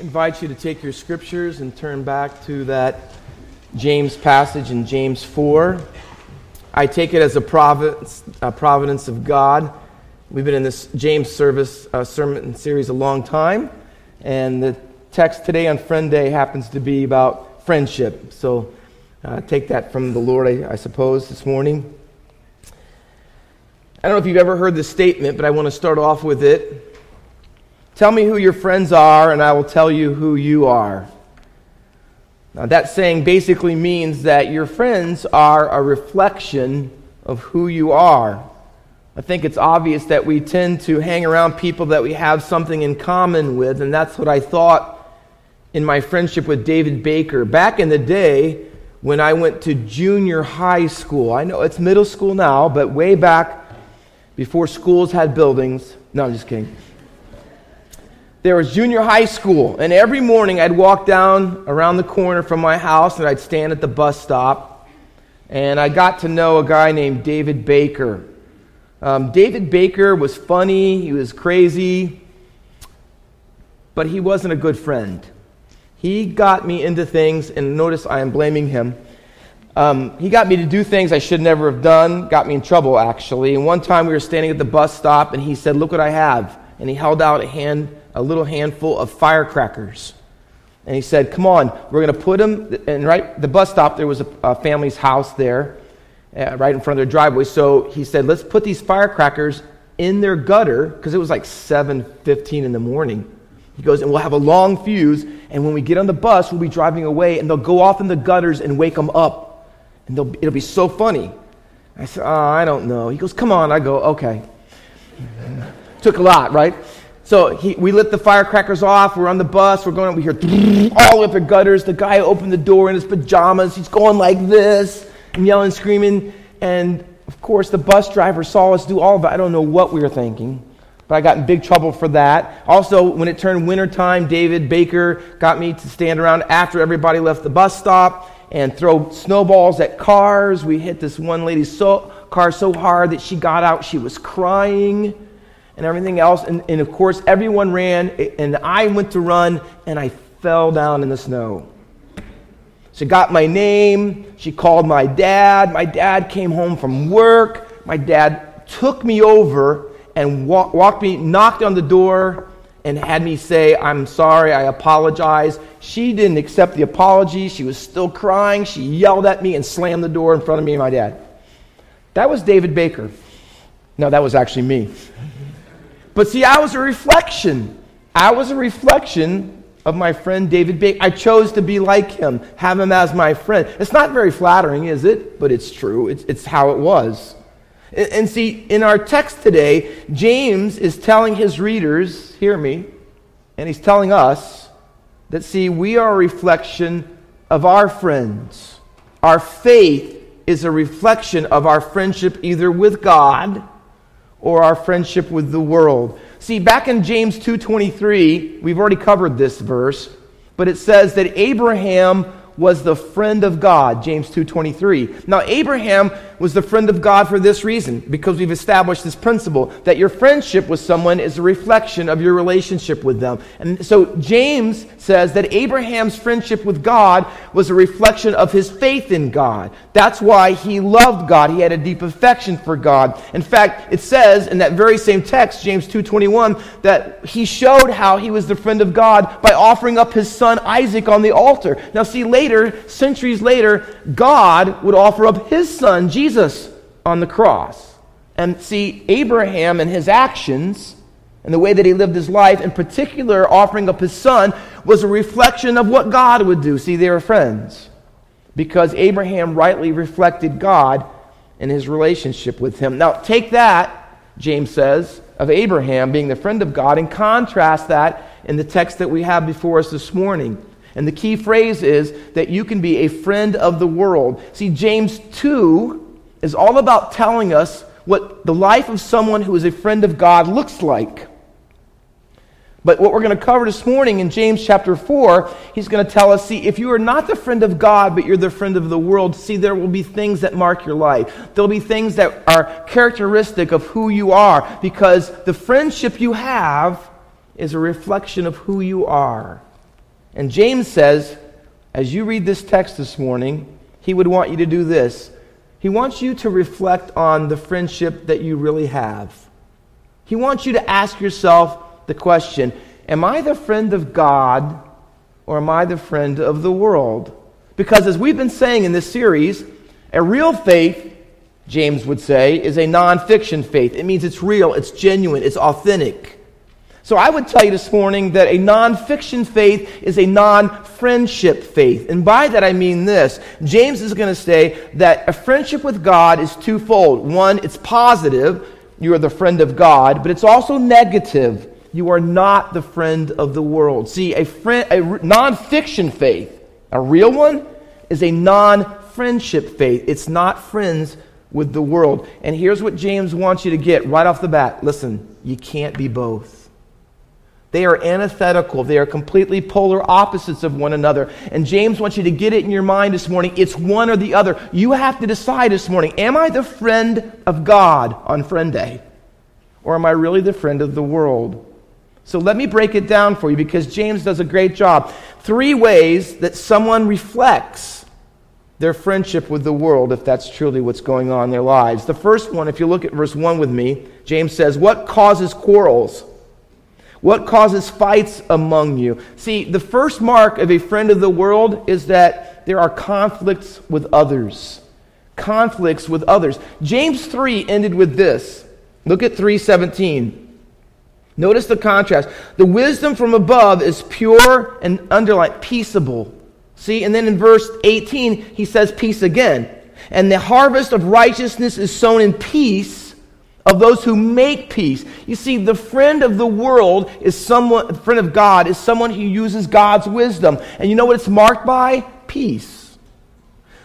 invite you to take your scriptures and turn back to that James passage in James 4. I take it as a providence, a providence of God. We've been in this James service uh, sermon series a long time, and the text today on Friend Day happens to be about friendship. So uh, take that from the Lord, I, I suppose, this morning. I don't know if you've ever heard this statement, but I want to start off with it. Tell me who your friends are, and I will tell you who you are. Now, that saying basically means that your friends are a reflection of who you are. I think it's obvious that we tend to hang around people that we have something in common with, and that's what I thought in my friendship with David Baker. Back in the day, when I went to junior high school, I know it's middle school now, but way back before schools had buildings. No, I'm just kidding there was junior high school, and every morning I'd walk down around the corner from my house and I'd stand at the bus stop. And I got to know a guy named David Baker. Um, David Baker was funny, he was crazy, but he wasn't a good friend. He got me into things, and notice I am blaming him. Um, he got me to do things I should never have done, got me in trouble actually. And one time we were standing at the bus stop, and he said, Look what I have. And he held out a hand a little handful of firecrackers. And he said, Come on, we're going to put them. And right the bus stop, there was a, a family's house there, uh, right in front of their driveway. So he said, Let's put these firecrackers in their gutter, because it was like 7.15 in the morning. He goes, and we'll have a long fuse, and when we get on the bus, we'll be driving away, and they'll go off in the gutters and wake them up. And it'll be so funny. I said, oh, I don't know. He goes, come on. I go, okay. Took a lot, right? So he, we lit the firecrackers off. We're on the bus. We're going. We hear all up the gutters. The guy opened the door in his pajamas. He's going like this and yelling, screaming. And of course, the bus driver saw us do all of it. I don't know what we were thinking, but I got in big trouble for that. Also, when it turned wintertime, David Baker got me to stand around after everybody left the bus stop and throw snowballs at cars. We hit this one lady's so, car so hard that she got out. She was crying and everything else. And, and of course, everyone ran, and I went to run, and I fell down in the snow. She got my name. She called my dad. My dad came home from work. My dad took me over and walk, walked me, knocked on the door, and had me say, I'm sorry, I apologize. She didn't accept the apology. She was still crying. She yelled at me and slammed the door in front of me and my dad. That was David Baker. No, that was actually me. But see, I was a reflection. I was a reflection of my friend David Baker. I chose to be like him, have him as my friend. It's not very flattering, is it? But it's true. It's, it's how it was. And, and see, in our text today, James is telling his readers, hear me, and he's telling us that, see, we are a reflection of our friends. Our faith is a reflection of our friendship either with God or our friendship with the world. See, back in James 2:23, we've already covered this verse, but it says that Abraham was the friend of God, James 2:23. Now Abraham was the friend of God for this reason because we've established this principle that your friendship with someone is a reflection of your relationship with them. And so James says that Abraham's friendship with God was a reflection of his faith in God. That's why he loved God. He had a deep affection for God. In fact, it says in that very same text, James 2:21, that he showed how he was the friend of God by offering up his son Isaac on the altar. Now see later, centuries later, God would offer up his son Jesus Jesus on the cross. And see, Abraham and his actions and the way that he lived his life, in particular, offering up his son, was a reflection of what God would do. See, they were friends. Because Abraham rightly reflected God in his relationship with him. Now, take that, James says, of Abraham being the friend of God, and contrast that in the text that we have before us this morning. And the key phrase is that you can be a friend of the world. See, James 2 is all about telling us what the life of someone who is a friend of God looks like. But what we're going to cover this morning in James chapter 4, he's going to tell us see, if you are not the friend of God, but you're the friend of the world, see, there will be things that mark your life. There'll be things that are characteristic of who you are, because the friendship you have is a reflection of who you are. And James says, as you read this text this morning, he would want you to do this. He wants you to reflect on the friendship that you really have. He wants you to ask yourself the question Am I the friend of God or am I the friend of the world? Because as we've been saying in this series, a real faith, James would say, is a non-fiction faith. It means it's real, it's genuine, it's authentic. So I would tell you this morning that a non-fiction faith is a non-friendship faith. And by that I mean this. James is going to say that a friendship with God is twofold. One, it's positive. You are the friend of God, but it's also negative you are not the friend of the world. See, a, friend, a non-fiction faith, a real one, is a non-friendship faith. It's not friends with the world. And here's what James wants you to get right off the bat. Listen, you can't be both. They are antithetical. They are completely polar opposites of one another. And James wants you to get it in your mind this morning. It's one or the other. You have to decide this morning Am I the friend of God on Friend Day? Or am I really the friend of the world? So let me break it down for you because James does a great job. Three ways that someone reflects their friendship with the world, if that's truly what's going on in their lives. The first one, if you look at verse 1 with me, James says, What causes quarrels? What causes fights among you? See, the first mark of a friend of the world is that there are conflicts with others. Conflicts with others. James 3 ended with this. Look at 317. Notice the contrast. The wisdom from above is pure and underline peaceable. See, and then in verse 18, he says peace again. And the harvest of righteousness is sown in peace of those who make peace. You see, the friend of the world is someone, the friend of God is someone who uses God's wisdom. And you know what it's marked by? Peace.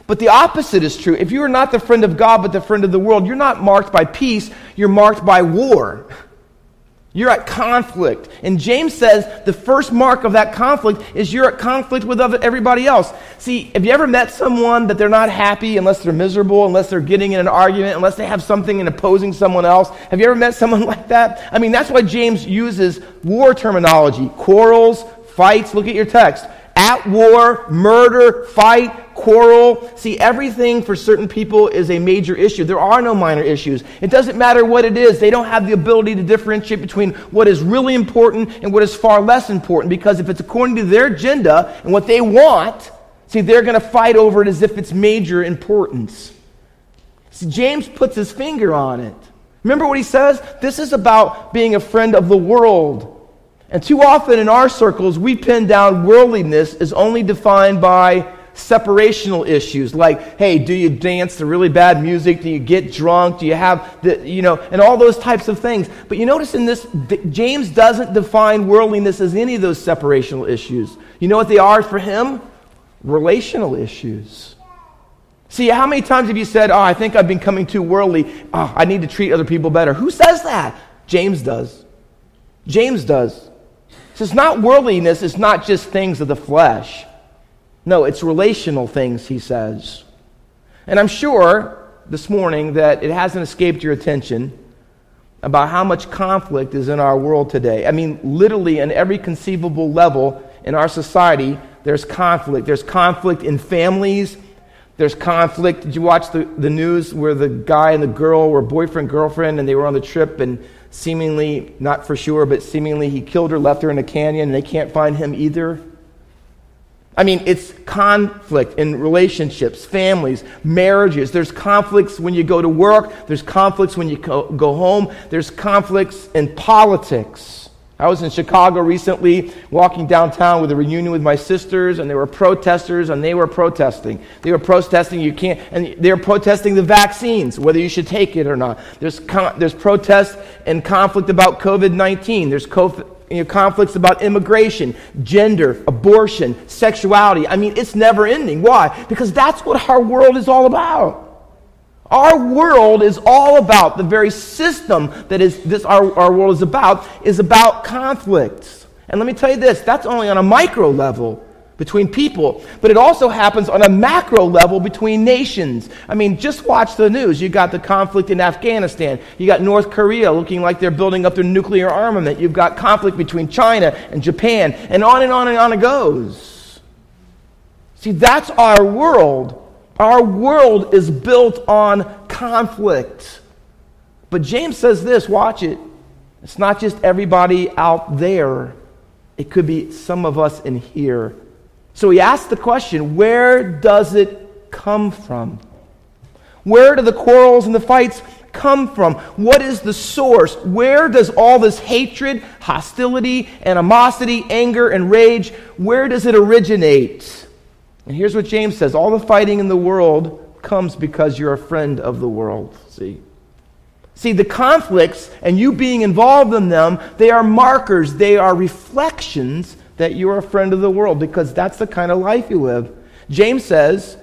But the opposite is true. If you are not the friend of God, but the friend of the world, you're not marked by peace, you're marked by war. You're at conflict. And James says the first mark of that conflict is you're at conflict with everybody else. See, have you ever met someone that they're not happy unless they're miserable, unless they're getting in an argument, unless they have something in opposing someone else? Have you ever met someone like that? I mean, that's why James uses war terminology quarrels, fights. Look at your text. At war, murder, fight, quarrel. See, everything for certain people is a major issue. There are no minor issues. It doesn't matter what it is. They don't have the ability to differentiate between what is really important and what is far less important because if it's according to their agenda and what they want, see, they're going to fight over it as if it's major importance. See, James puts his finger on it. Remember what he says? This is about being a friend of the world. And too often in our circles, we pin down worldliness as only defined by separational issues like, hey, do you dance to really bad music? Do you get drunk? Do you have the, you know, and all those types of things. But you notice in this, James doesn't define worldliness as any of those separational issues. You know what they are for him? Relational issues. See, how many times have you said, oh, I think I've been coming too worldly. Oh, I need to treat other people better. Who says that? James does. James does. So it's not worldliness, it's not just things of the flesh. No, it's relational things, he says. And I'm sure this morning that it hasn't escaped your attention about how much conflict is in our world today. I mean, literally, in every conceivable level in our society, there's conflict. There's conflict in families. There's conflict. Did you watch the, the news where the guy and the girl were boyfriend, girlfriend, and they were on the trip, and seemingly, not for sure, but seemingly he killed her, left her in a canyon, and they can't find him either? I mean, it's conflict in relationships, families, marriages. There's conflicts when you go to work. There's conflicts when you go home. There's conflicts in politics. I was in Chicago recently, walking downtown with a reunion with my sisters, and there were protesters, and they were protesting. They were protesting you can't, and they were protesting the vaccines, whether you should take it or not. There's con- there's protest and conflict about COVID nineteen. There's COVID you know, conflicts about immigration, gender, abortion, sexuality. I mean, it's never ending. Why? Because that's what our world is all about. Our world is all about the very system that is this our, our world is about is about conflicts. And let me tell you this, that's only on a micro level. between people, but it also happens on a macro level between nations. I mean, just watch the news. You got the conflict in Afghanistan. You got North Korea looking like they're building up their nuclear armament. You've got conflict between China and Japan, and on and on and on it goes. See, that's our world. Our world is built on conflict. But James says this watch it. It's not just everybody out there, it could be some of us in here. So he asks the question where does it come from? Where do the quarrels and the fights come from? What is the source? Where does all this hatred, hostility, animosity, anger, and rage, where does it originate? And here's what James says all the fighting in the world comes because you're a friend of the world. See? See, the conflicts and you being involved in them, they are markers, they are reflections that you're a friend of the world because that's the kind of life you live. James says,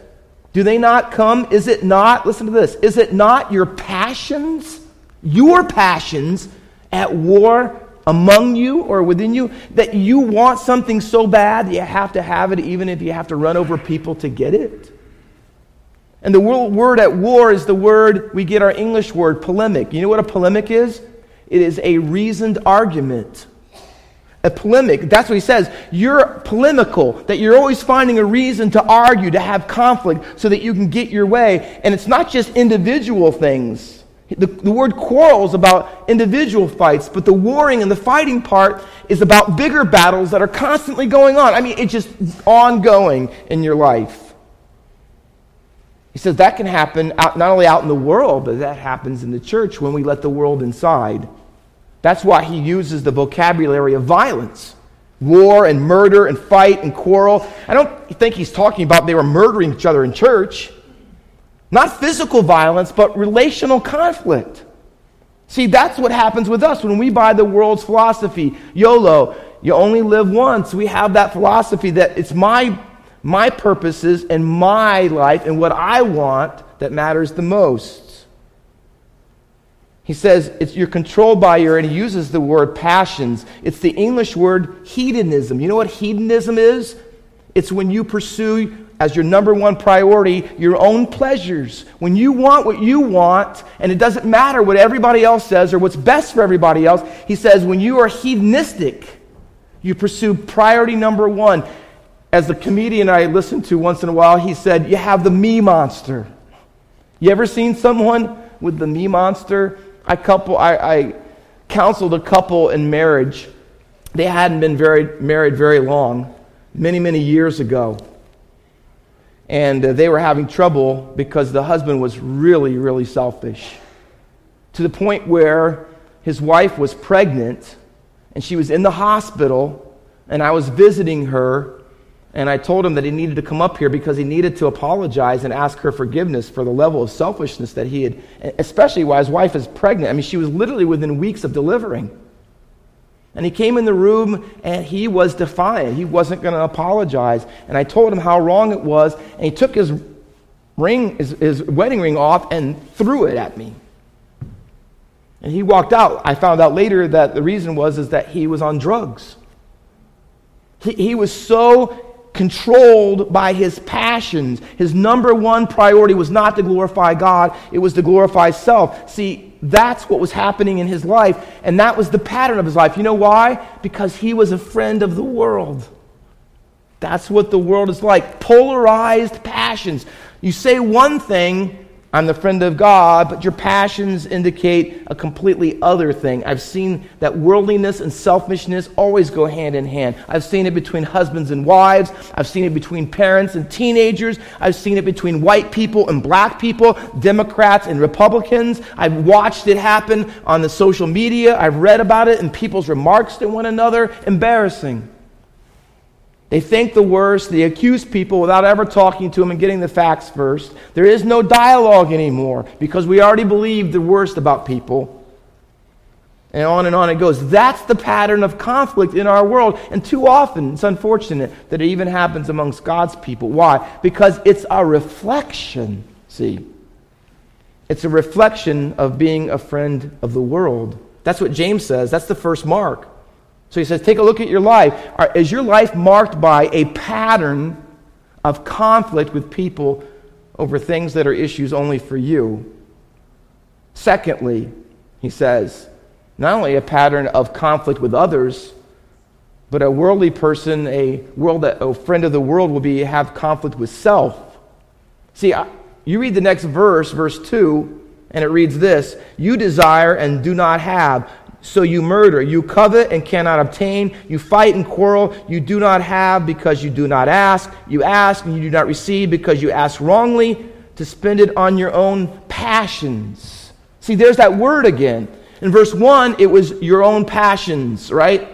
Do they not come? Is it not, listen to this, is it not your passions, your passions at war among you or within you that you want something so bad that you have to have it even if you have to run over people to get it? And the word at war is the word we get our English word polemic. You know what a polemic is? It is a reasoned argument. A polemic, that's what he says. You're polemical, that you're always finding a reason to argue, to have conflict, so that you can get your way. And it's not just individual things. The, the word quarrel is about individual fights, but the warring and the fighting part is about bigger battles that are constantly going on. I mean, it's just ongoing in your life. He says that can happen out, not only out in the world, but that happens in the church when we let the world inside. That's why he uses the vocabulary of violence war and murder and fight and quarrel. I don't think he's talking about they were murdering each other in church. Not physical violence, but relational conflict. See, that's what happens with us when we buy the world's philosophy YOLO, you only live once. We have that philosophy that it's my my purposes and my life and what I want that matters the most. He says it's, you're controlled by your, and he uses the word passions. It's the English word hedonism. You know what hedonism is? It's when you pursue as your number one priority your own pleasures. When you want what you want, and it doesn't matter what everybody else says or what's best for everybody else, he says when you are hedonistic, you pursue priority number one as the comedian I listened to once in a while, he said, You have the me monster. You ever seen someone with the me monster? I couple I, I counseled a couple in marriage. They hadn't been very, married very long, many, many years ago. And uh, they were having trouble because the husband was really, really selfish. To the point where his wife was pregnant and she was in the hospital, and I was visiting her and I told him that he needed to come up here because he needed to apologize and ask her forgiveness for the level of selfishness that he had, especially while his wife is pregnant. I mean, she was literally within weeks of delivering. And he came in the room and he was defiant. He wasn't going to apologize. And I told him how wrong it was. And he took his ring, his, his wedding ring off and threw it at me. And he walked out. I found out later that the reason was is that he was on drugs. He, he was so controlled by his passions. His number one priority was not to glorify God, it was to glorify self. See, that's what was happening in his life, and that was the pattern of his life. You know why? Because he was a friend of the world. That's what the world is like polarized passions. You say one thing, I'm the friend of God, but your passions indicate a completely other thing. I've seen that worldliness and selfishness always go hand in hand. I've seen it between husbands and wives. I've seen it between parents and teenagers. I've seen it between white people and black people, Democrats and Republicans. I've watched it happen on the social media. I've read about it in people's remarks to one another. Embarrassing. They think the worst. They accuse people without ever talking to them and getting the facts first. There is no dialogue anymore because we already believe the worst about people. And on and on it goes. That's the pattern of conflict in our world. And too often, it's unfortunate that it even happens amongst God's people. Why? Because it's a reflection, see. It's a reflection of being a friend of the world. That's what James says. That's the first mark. So he says, take a look at your life. Is your life marked by a pattern of conflict with people over things that are issues only for you? Secondly, he says, not only a pattern of conflict with others, but a worldly person, a world a friend of the world will be have conflict with self. See, you read the next verse, verse 2, and it reads this You desire and do not have, so you murder. You covet and cannot obtain. You fight and quarrel. You do not have because you do not ask. You ask and you do not receive because you ask wrongly to spend it on your own passions. See, there's that word again. In verse 1, it was your own passions, right?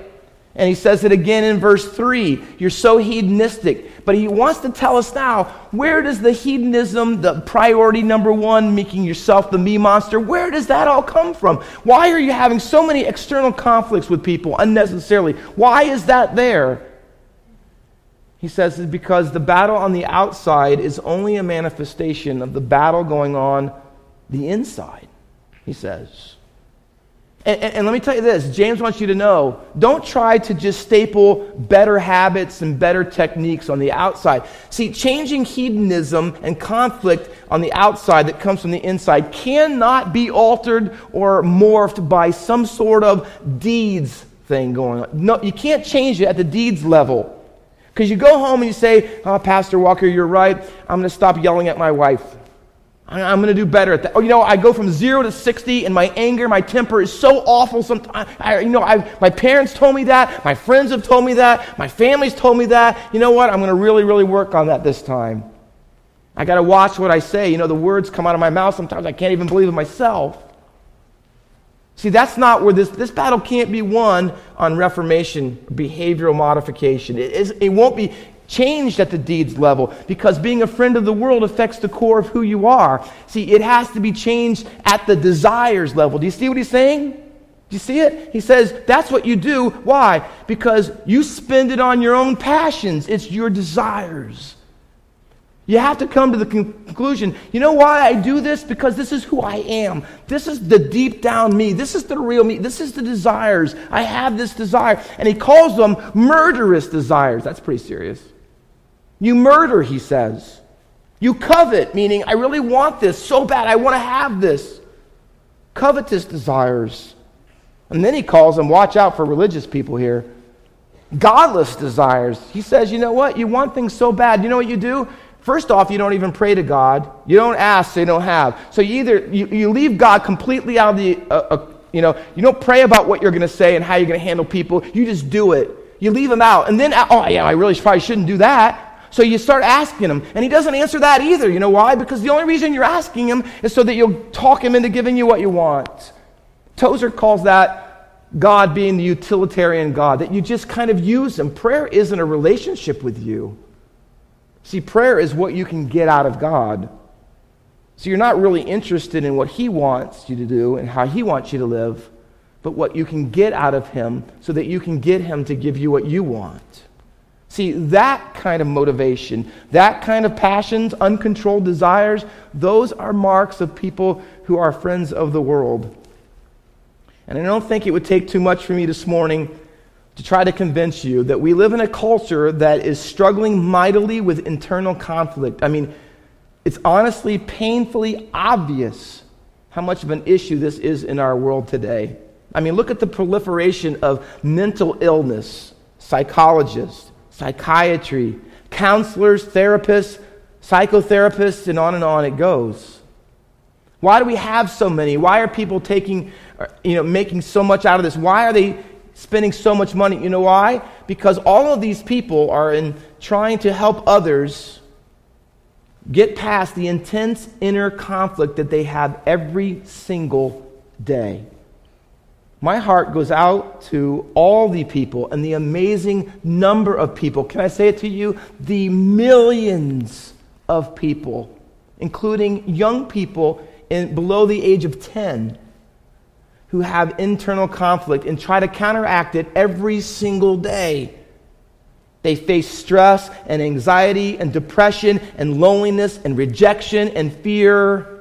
And he says it again in verse 3. You're so hedonistic. But he wants to tell us now where does the hedonism, the priority number one, making yourself the me monster, where does that all come from? Why are you having so many external conflicts with people unnecessarily? Why is that there? He says it's because the battle on the outside is only a manifestation of the battle going on the inside, he says. And, and, and, let me tell you this James wants you to know don't try to just staple better habits and better techniques on the outside. See, changing hedonism and conflict on the outside that comes from the inside cannot be altered or morphed by some sort of deeds thing going on. No, you can't change it at the deeds level. Because you go home and you say, oh, Pastor Walker, you're right. I'm going to stop yelling at my wife. I'm going to do better at that. Oh, you know, I go from zero to 60, and my anger, my temper is so awful. Sometimes, I, you know, I, my parents told me that. My friends have told me that. My family's told me that. You know what? I'm going to really, really work on that this time. I got to watch what I say. You know, the words come out of my mouth. Sometimes I can't even believe it myself. See, that's not where this, this battle can't be won on reformation, behavioral modification. It, is, it won't be changed at the deeds level because being a friend of the world affects the core of who you are. See, it has to be changed at the desires level. Do you see what he's saying? Do you see it? He says that's what you do. Why? Because you spend it on your own passions, it's your desires. You have to come to the conclusion you know why I do this? Because this is who I am. This is the deep down me. This is the real me. This is the desires. I have this desire. And he calls them murderous desires. That's pretty serious. You murder, he says. You covet, meaning I really want this so bad. I want to have this. Covetous desires. And then he calls them, watch out for religious people here. Godless desires. He says, you know what? You want things so bad. You know what you do? First off, you don't even pray to God. You don't ask, so you don't have. So you either you, you leave God completely out of the, uh, uh, you know, you don't pray about what you're going to say and how you're going to handle people. You just do it. You leave them out. And then, oh, yeah, I really probably shouldn't do that. So you start asking him, and he doesn't answer that either. You know why? Because the only reason you're asking him is so that you'll talk him into giving you what you want. Tozer calls that God being the utilitarian God, that you just kind of use him. Prayer isn't a relationship with you. See, prayer is what you can get out of God. So you're not really interested in what he wants you to do and how he wants you to live, but what you can get out of him so that you can get him to give you what you want. See, that kind of motivation, that kind of passions, uncontrolled desires, those are marks of people who are friends of the world. And I don't think it would take too much for me this morning to try to convince you that we live in a culture that is struggling mightily with internal conflict. I mean, it's honestly painfully obvious how much of an issue this is in our world today. I mean, look at the proliferation of mental illness, psychologists, psychiatry, counselors, therapists, psychotherapists, and on and on it goes. Why do we have so many? Why are people taking, you know, making so much out of this? Why are they spending so much money? You know why? Because all of these people are in trying to help others get past the intense inner conflict that they have every single day. My heart goes out to all the people and the amazing number of people. Can I say it to you? The millions of people, including young people in, below the age of 10, who have internal conflict and try to counteract it every single day. They face stress and anxiety and depression and loneliness and rejection and fear.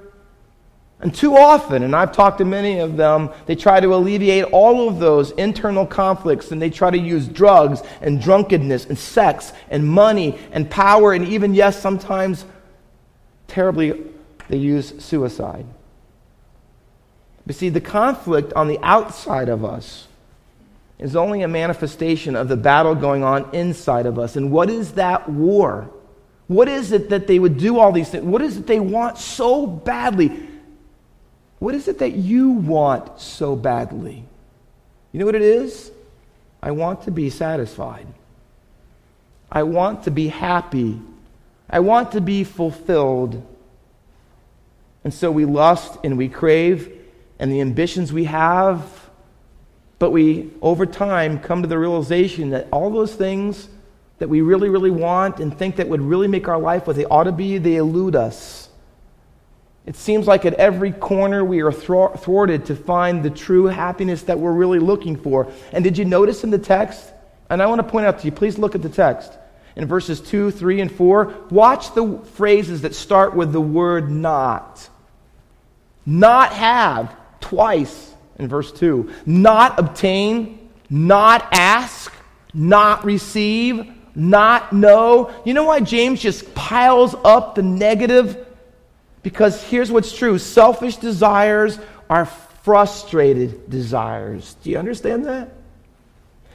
And too often, and I've talked to many of them, they try to alleviate all of those internal conflicts and they try to use drugs and drunkenness and sex and money and power and even, yes, sometimes terribly, they use suicide. But see, the conflict on the outside of us is only a manifestation of the battle going on inside of us. And what is that war? What is it that they would do all these things? What is it they want so badly? What is it that you want so badly? You know what it is? I want to be satisfied. I want to be happy. I want to be fulfilled. And so we lust and we crave, and the ambitions we have, but we, over time, come to the realization that all those things that we really, really want and think that would really make our life what they ought to be, they elude us. It seems like at every corner we are thwarted to find the true happiness that we're really looking for. And did you notice in the text? And I want to point out to you, please look at the text. In verses 2, 3, and 4, watch the phrases that start with the word not. Not have, twice in verse 2. Not obtain, not ask, not receive, not know. You know why James just piles up the negative? Because here's what's true selfish desires are frustrated desires. Do you understand that?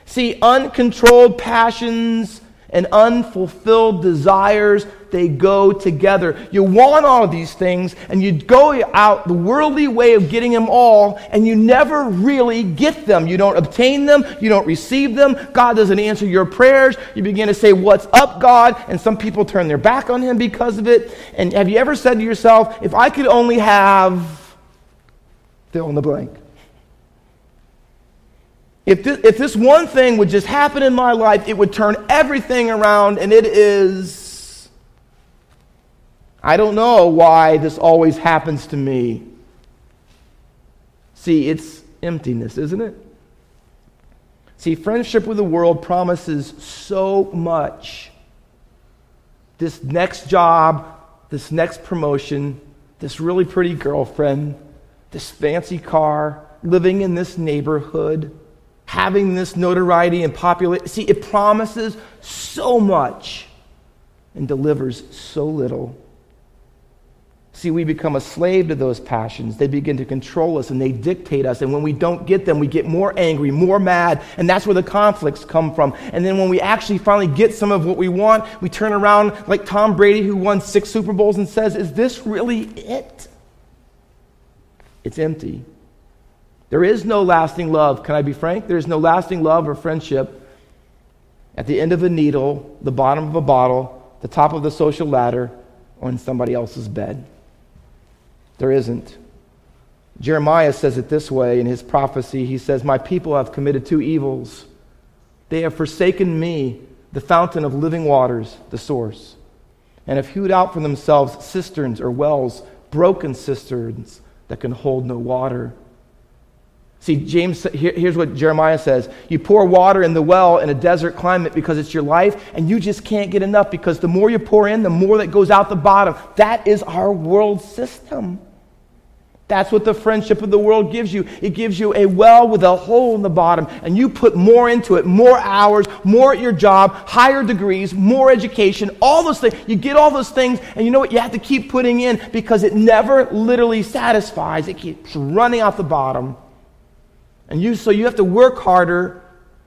See, uncontrolled passions and unfulfilled desires, they go together. You want all these things, and you go out the worldly way of getting them all, and you never really get them. You don't obtain them, you don't receive them. God doesn't answer your prayers. You begin to say, What's up, God? And some people turn their back on Him because of it. And have you ever said to yourself, If I could only have fill in the blank? If this, if this one thing would just happen in my life, it would turn everything around, and it is. I don't know why this always happens to me. See, it's emptiness, isn't it? See, friendship with the world promises so much. This next job, this next promotion, this really pretty girlfriend, this fancy car, living in this neighborhood having this notoriety and popularity. See, it promises so much and delivers so little. See, we become a slave to those passions. They begin to control us and they dictate us. And when we don't get them, we get more angry, more mad. And that's where the conflicts come from. And then when we actually finally get some of what we want, we turn around like Tom Brady, who won six Super Bowls, and says, Is this really it? It's empty. There is no lasting love. Can I be frank? There is no lasting love or friendship at the end of a needle, the bottom of a bottle, the top of the social ladder, or in somebody else's bed. There isn't. Jeremiah says it this way in his prophecy. He says, My people have committed two evils. They have forsaken me, the fountain of living waters, the source, and have hewed out for themselves cisterns or wells, broken cisterns that can hold no water. See, James, here, here's what Jeremiah says You pour water in the well in a desert climate because it's your life, and you just can't get enough because the more you pour in, the more that goes out the bottom. That is our world system. That's what the friendship of the world gives you. It gives you a well with a hole in the bottom, and you put more into it more hours, more at your job, higher degrees, more education, all those things. You get all those things, and you know what? You have to keep putting in because it never literally satisfies. It keeps running out the bottom. And you, so you have to work harder,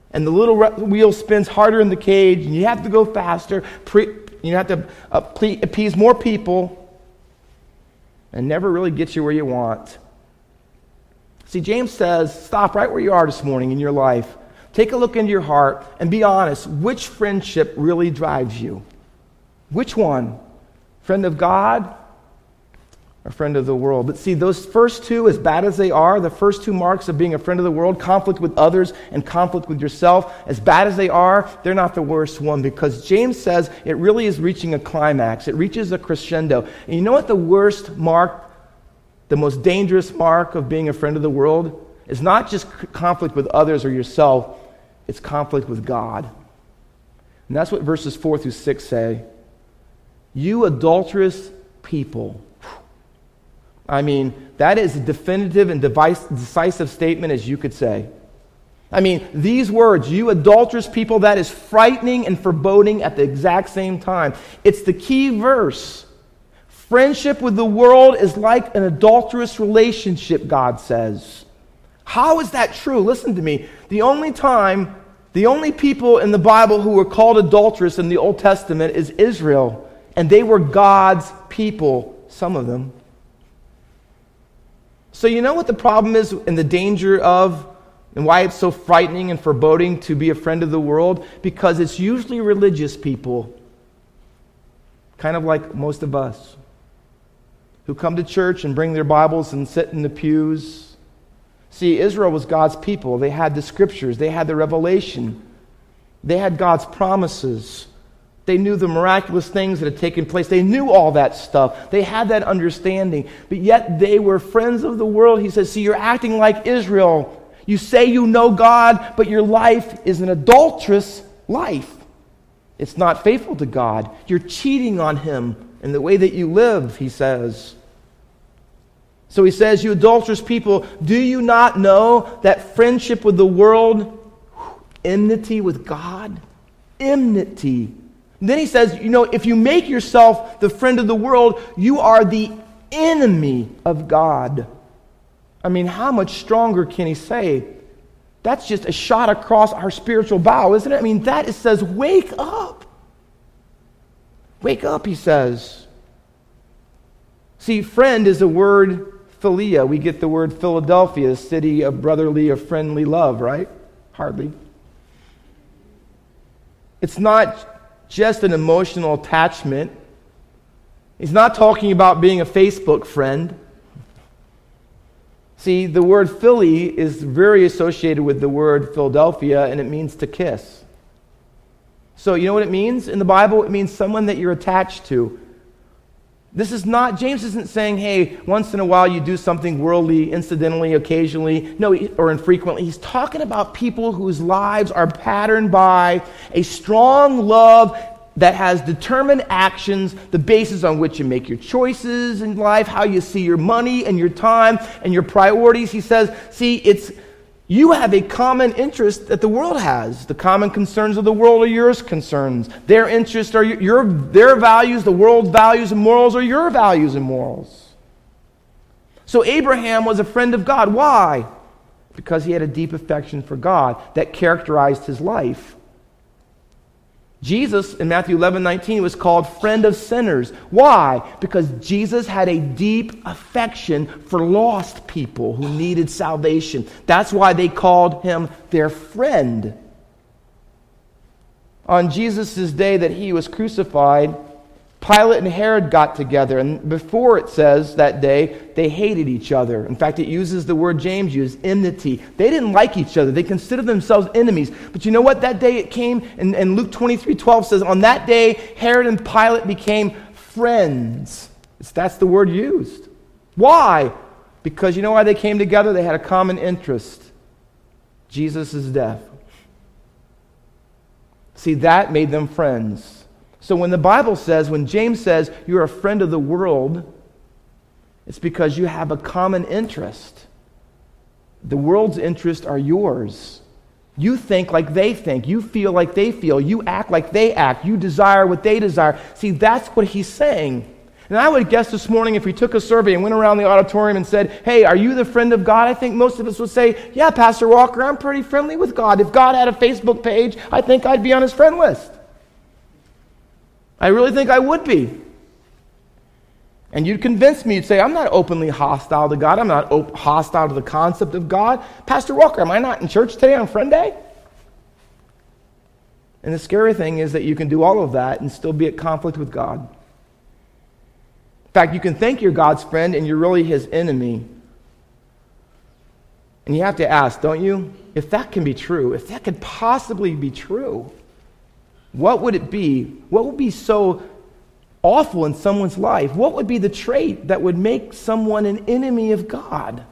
and the little wheel spins harder in the cage, and you have to go faster. Pre, you have to uh, appease more people, and never really get you where you want. See, James says, stop right where you are this morning in your life. Take a look into your heart and be honest. Which friendship really drives you? Which one? Friend of God a friend of the world. But see, those first two, as bad as they are, the first two marks of being a friend of the world, conflict with others and conflict with yourself, as bad as they are, they're not the worst one because James says it really is reaching a climax. It reaches a crescendo. And you know what the worst mark, the most dangerous mark of being a friend of the world is not just conflict with others or yourself, it's conflict with God. And that's what verses 4 through 6 say. You adulterous people I mean, that is a definitive and decisive statement, as you could say. I mean, these words, you adulterous people, that is frightening and foreboding at the exact same time. It's the key verse. Friendship with the world is like an adulterous relationship, God says. How is that true? Listen to me. The only time, the only people in the Bible who were called adulterous in the Old Testament is Israel, and they were God's people, some of them. So, you know what the problem is and the danger of, and why it's so frightening and foreboding to be a friend of the world? Because it's usually religious people, kind of like most of us, who come to church and bring their Bibles and sit in the pews. See, Israel was God's people. They had the scriptures, they had the revelation, they had God's promises. They knew the miraculous things that had taken place. They knew all that stuff. They had that understanding. But yet they were friends of the world. He says, See, you're acting like Israel. You say you know God, but your life is an adulterous life. It's not faithful to God. You're cheating on Him in the way that you live, he says. So he says, You adulterous people, do you not know that friendship with the world, enmity with God? Enmity then he says, you know, if you make yourself the friend of the world, you are the enemy of God. I mean, how much stronger can he say? That's just a shot across our spiritual bow, isn't it? I mean, that it says, wake up. Wake up, he says. See, friend is a word philia. We get the word Philadelphia, city of brotherly or friendly love, right? Hardly. It's not just an emotional attachment. He's not talking about being a Facebook friend. See, the word Philly is very associated with the word Philadelphia, and it means to kiss. So, you know what it means in the Bible? It means someone that you're attached to. This is not, James isn't saying, hey, once in a while you do something worldly, incidentally, occasionally, no, or infrequently. He's talking about people whose lives are patterned by a strong love that has determined actions, the basis on which you make your choices in life, how you see your money and your time and your priorities. He says, see, it's you have a common interest that the world has. The common concerns of the world are yours concerns. Their interests are your, their values, the world's values and morals are your values and morals. So Abraham was a friend of God. Why? Because he had a deep affection for God that characterized his life. Jesus in Matthew 11 19 was called friend of sinners. Why? Because Jesus had a deep affection for lost people who needed salvation. That's why they called him their friend. On Jesus' day that he was crucified, Pilate and Herod got together, and before it says that day, they hated each other. In fact, it uses the word James used, enmity. They didn't like each other. They considered themselves enemies. But you know what? That day it came, and, and Luke 23 12 says, On that day, Herod and Pilate became friends. That's the word used. Why? Because you know why they came together? They had a common interest Jesus' death. See, that made them friends. So when the Bible says, when James says you're a friend of the world, it's because you have a common interest. The world's interests are yours. You think like they think. You feel like they feel. You act like they act. You desire what they desire. See, that's what he's saying. And I would guess this morning if we took a survey and went around the auditorium and said, Hey, are you the friend of God? I think most of us would say, Yeah, Pastor Walker, I'm pretty friendly with God. If God had a Facebook page, I think I'd be on his friend list. I really think I would be. And you'd convince me, you'd say, I'm not openly hostile to God. I'm not op- hostile to the concept of God. Pastor Walker, am I not in church today on Friend Day? And the scary thing is that you can do all of that and still be at conflict with God. In fact, you can think you're God's friend and you're really his enemy. And you have to ask, don't you? If that can be true, if that could possibly be true, what would it be? What would be so awful in someone's life? What would be the trait that would make someone an enemy of God?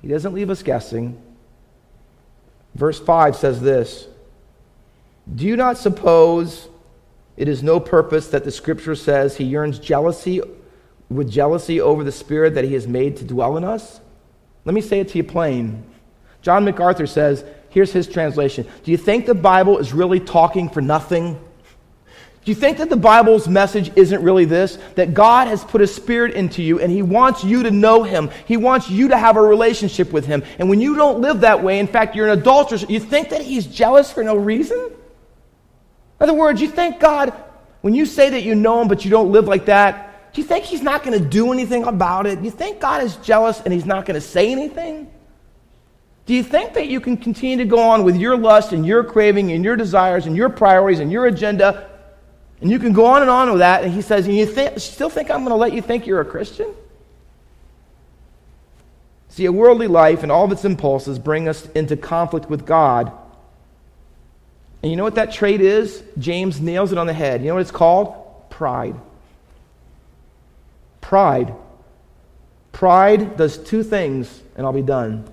He doesn't leave us guessing. Verse 5 says this Do you not suppose it is no purpose that the scripture says he yearns jealousy with jealousy over the Spirit that He has made to dwell in us? Let me say it to you plain. John MacArthur says, here's his translation Do you think the Bible is really talking for nothing? Do you think that the Bible's message isn't really this? That God has put a spirit into you and He wants you to know Him. He wants you to have a relationship with Him. And when you don't live that way, in fact, you're an adulteress, you think that He's jealous for no reason? In other words, you think God, when you say that you know Him but you don't live like that, do you think He's not going to do anything about it? Do you think God is jealous and He's not going to say anything? Do you think that you can continue to go on with your lust and your craving and your desires and your priorities and your agenda? And you can go on and on with that. And he says, and you th- still think I'm going to let you think you're a Christian? See, a worldly life and all of its impulses bring us into conflict with God. And you know what that trait is? James nails it on the head. You know what it's called? Pride. Pride. Pride does two things, and I'll be done.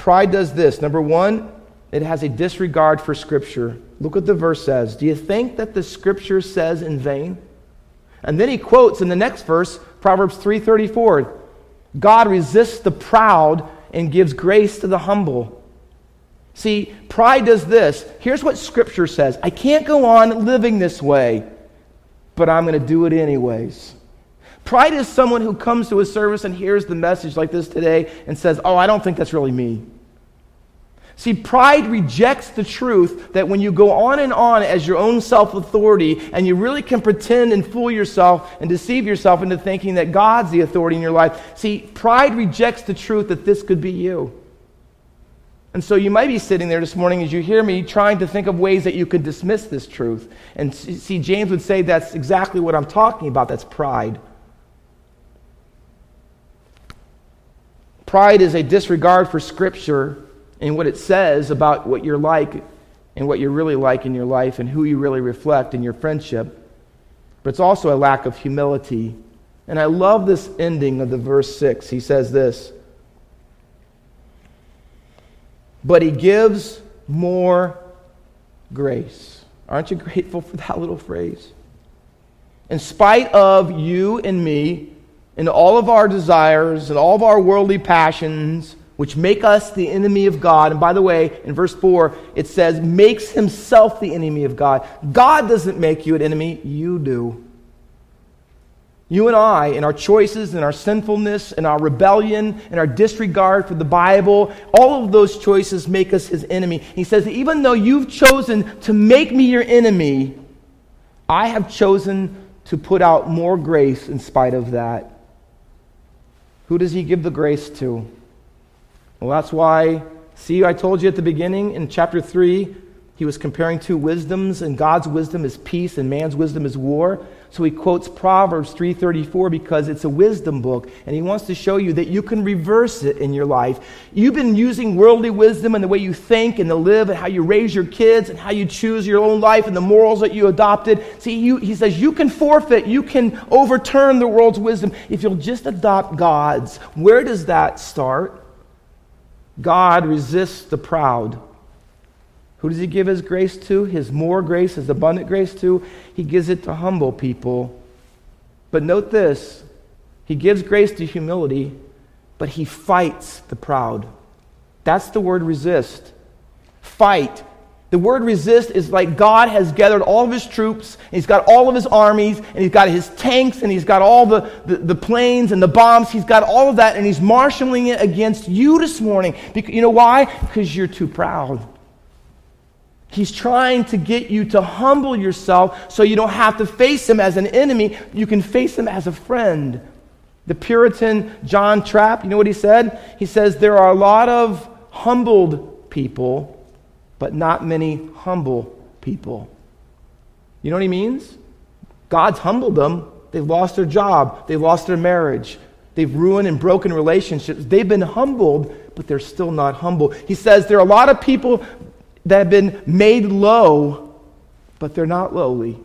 Pride does this. Number one, it has a disregard for Scripture. Look what the verse says. Do you think that the Scripture says in vain? And then he quotes in the next verse, Proverbs 3:34, God resists the proud and gives grace to the humble. See, pride does this. Here's what Scripture says I can't go on living this way, but I'm going to do it anyways. Pride is someone who comes to a service and hears the message like this today and says, Oh, I don't think that's really me. See, pride rejects the truth that when you go on and on as your own self authority and you really can pretend and fool yourself and deceive yourself into thinking that God's the authority in your life. See, pride rejects the truth that this could be you. And so you might be sitting there this morning as you hear me trying to think of ways that you could dismiss this truth. And see, James would say that's exactly what I'm talking about. That's pride. Pride is a disregard for Scripture and what it says about what you're like and what you're really like in your life and who you really reflect in your friendship. But it's also a lack of humility. And I love this ending of the verse 6. He says this But he gives more grace. Aren't you grateful for that little phrase? In spite of you and me and all of our desires and all of our worldly passions, which make us the enemy of God. And by the way, in verse 4, it says, makes himself the enemy of God. God doesn't make you an enemy, you do. You and I, in our choices, in our sinfulness, in our rebellion, in our disregard for the Bible, all of those choices make us his enemy. He says, even though you've chosen to make me your enemy, I have chosen to put out more grace in spite of that. Who does he give the grace to? Well, that's why, see, I told you at the beginning in chapter 3, he was comparing two wisdoms, and God's wisdom is peace, and man's wisdom is war. So he quotes Proverbs 3:34 because it's a wisdom book and he wants to show you that you can reverse it in your life. You've been using worldly wisdom and the way you think and to live and how you raise your kids and how you choose your own life and the morals that you adopted. See, you, he says you can forfeit, you can overturn the world's wisdom if you'll just adopt God's. Where does that start? God resists the proud who does he give his grace to? His more grace, his abundant grace to? He gives it to humble people. But note this he gives grace to humility, but he fights the proud. That's the word resist. Fight. The word resist is like God has gathered all of his troops, and he's got all of his armies, and he's got his tanks, and he's got all the, the, the, planes and the bombs. He's got all of that, and he's marshaling it against you this morning. Because, you know why? Because you're too proud. He's trying to get you to humble yourself so you don't have to face him as an enemy. You can face him as a friend. The Puritan John Trapp, you know what he said? He says, There are a lot of humbled people, but not many humble people. You know what he means? God's humbled them. They've lost their job, they've lost their marriage, they've ruined and broken relationships. They've been humbled, but they're still not humble. He says there are a lot of people that have been made low, but they're not lowly.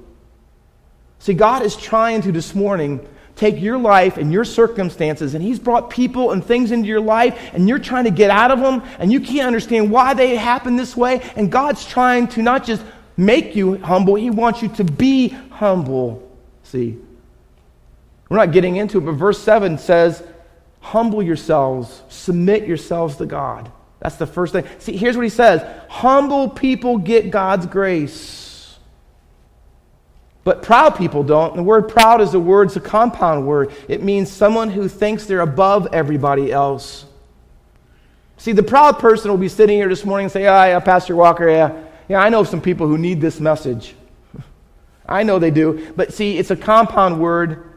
See, God is trying to this morning take your life and your circumstances, and He's brought people and things into your life, and you're trying to get out of them, and you can't understand why they happen this way. And God's trying to not just make you humble, He wants you to be humble. See? We're not getting into it, but verse 7 says, Humble yourselves, submit yourselves to God. That's the first thing. See, here's what he says Humble people get God's grace. But proud people don't. And the word proud is a word, it's a compound word. It means someone who thinks they're above everybody else. See, the proud person will be sitting here this morning and say, Yeah, yeah, Pastor Walker, yeah, yeah, I know some people who need this message. I know they do. But see, it's a compound word,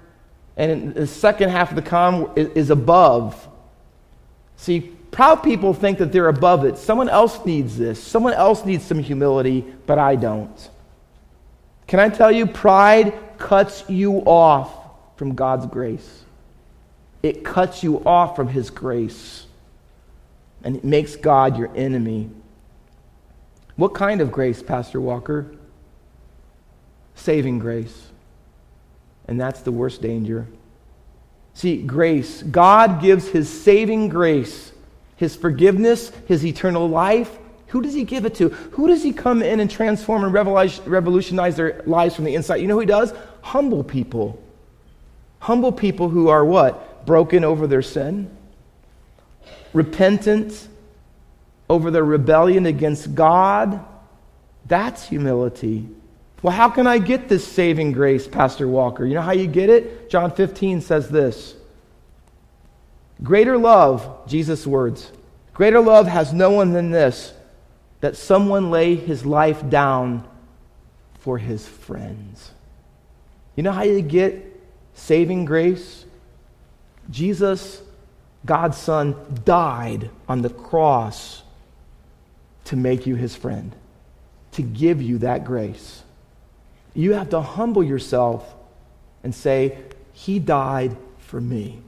and the second half of the com is above. See, proud people think that they're above it. Someone else needs this. Someone else needs some humility, but I don't. Can I tell you, pride cuts you off from God's grace. It cuts you off from His grace. And it makes God your enemy. What kind of grace, Pastor Walker? Saving grace. And that's the worst danger. See, grace. God gives his saving grace, his forgiveness, his eternal life. Who does he give it to? Who does he come in and transform and revolutionize their lives from the inside? You know who he does? Humble people. Humble people who are what? Broken over their sin, repentant over their rebellion against God. That's humility. Well, how can I get this saving grace, Pastor Walker? You know how you get it? John 15 says this Greater love, Jesus' words, greater love has no one than this, that someone lay his life down for his friends. You know how you get saving grace? Jesus, God's Son, died on the cross to make you his friend, to give you that grace. You have to humble yourself and say, He died for me.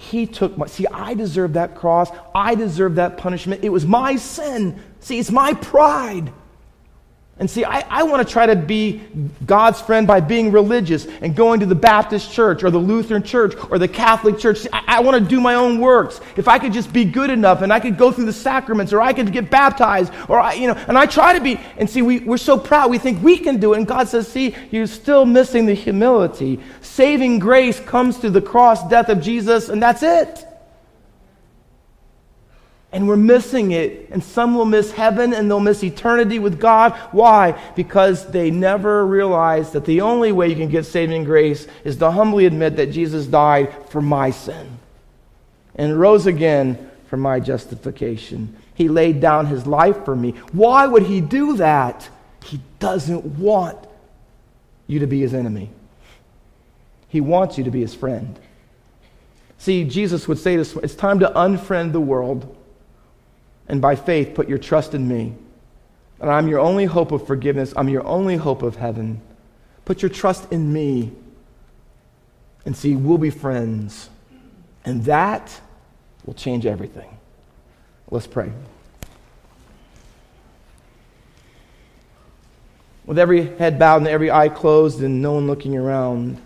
He took my. See, I deserve that cross. I deserve that punishment. It was my sin. See, it's my pride. And see, I, I want to try to be God's friend by being religious and going to the Baptist church or the Lutheran church or the Catholic church. See, I, I want to do my own works. If I could just be good enough and I could go through the sacraments or I could get baptized or I, you know, and I try to be, and see, we, we're so proud. We think we can do it. And God says, see, you're still missing the humility. Saving grace comes through the cross, death of Jesus, and that's it. And we're missing it. And some will miss heaven and they'll miss eternity with God. Why? Because they never realize that the only way you can get saving grace is to humbly admit that Jesus died for my sin and rose again for my justification. He laid down his life for me. Why would he do that? He doesn't want you to be his enemy, he wants you to be his friend. See, Jesus would say this it's time to unfriend the world and by faith put your trust in me. And I'm your only hope of forgiveness. I'm your only hope of heaven. Put your trust in me. And see, we'll be friends. And that will change everything. Let's pray. With every head bowed and every eye closed and no one looking around.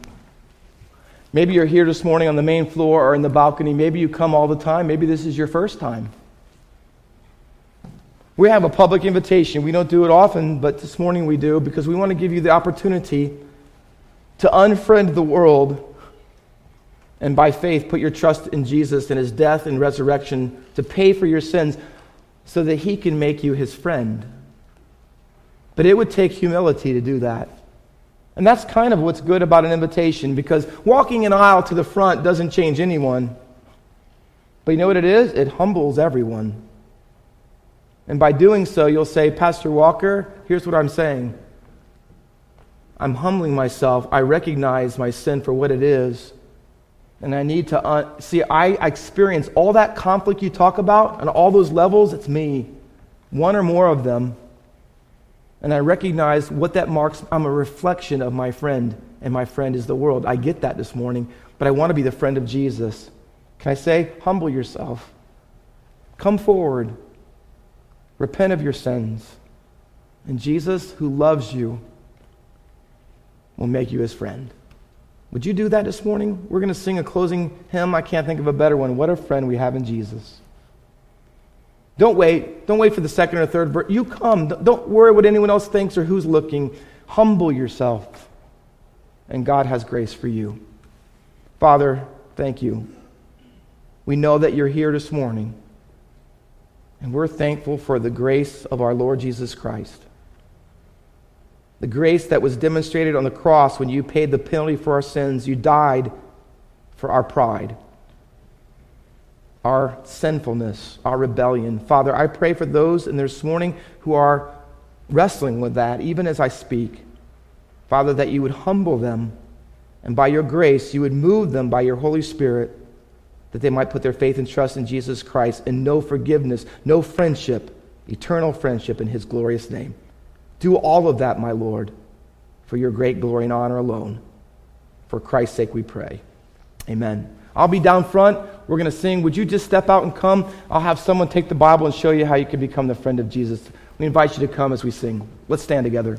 Maybe you're here this morning on the main floor or in the balcony. Maybe you come all the time. Maybe this is your first time. We have a public invitation. We don't do it often, but this morning we do because we want to give you the opportunity to unfriend the world and by faith put your trust in Jesus and his death and resurrection to pay for your sins so that he can make you his friend. But it would take humility to do that. And that's kind of what's good about an invitation because walking an aisle to the front doesn't change anyone. But you know what it is? It humbles everyone. And by doing so, you'll say, Pastor Walker, here's what I'm saying. I'm humbling myself. I recognize my sin for what it is. And I need to un- see, I experience all that conflict you talk about on all those levels, it's me. One or more of them. And I recognize what that marks. I'm a reflection of my friend, and my friend is the world. I get that this morning, but I want to be the friend of Jesus. Can I say, humble yourself? Come forward. Repent of your sins. And Jesus, who loves you, will make you his friend. Would you do that this morning? We're going to sing a closing hymn. I can't think of a better one. What a friend we have in Jesus. Don't wait. Don't wait for the second or third verse. You come. Don't worry what anyone else thinks or who's looking. Humble yourself, and God has grace for you. Father, thank you. We know that you're here this morning, and we're thankful for the grace of our Lord Jesus Christ. The grace that was demonstrated on the cross when you paid the penalty for our sins. You died for our pride, our sinfulness, our rebellion. Father, I pray for those in this morning who are wrestling with that, even as I speak. Father, that you would humble them and by your grace, you would move them by your Holy Spirit that they might put their faith and trust in Jesus Christ and know forgiveness, know friendship, eternal friendship in his glorious name. Do all of that, my Lord, for your great glory and honor alone. For Christ's sake we pray. Amen. I'll be down front. We're going to sing. Would you just step out and come? I'll have someone take the Bible and show you how you can become the friend of Jesus. We invite you to come as we sing. Let's stand together.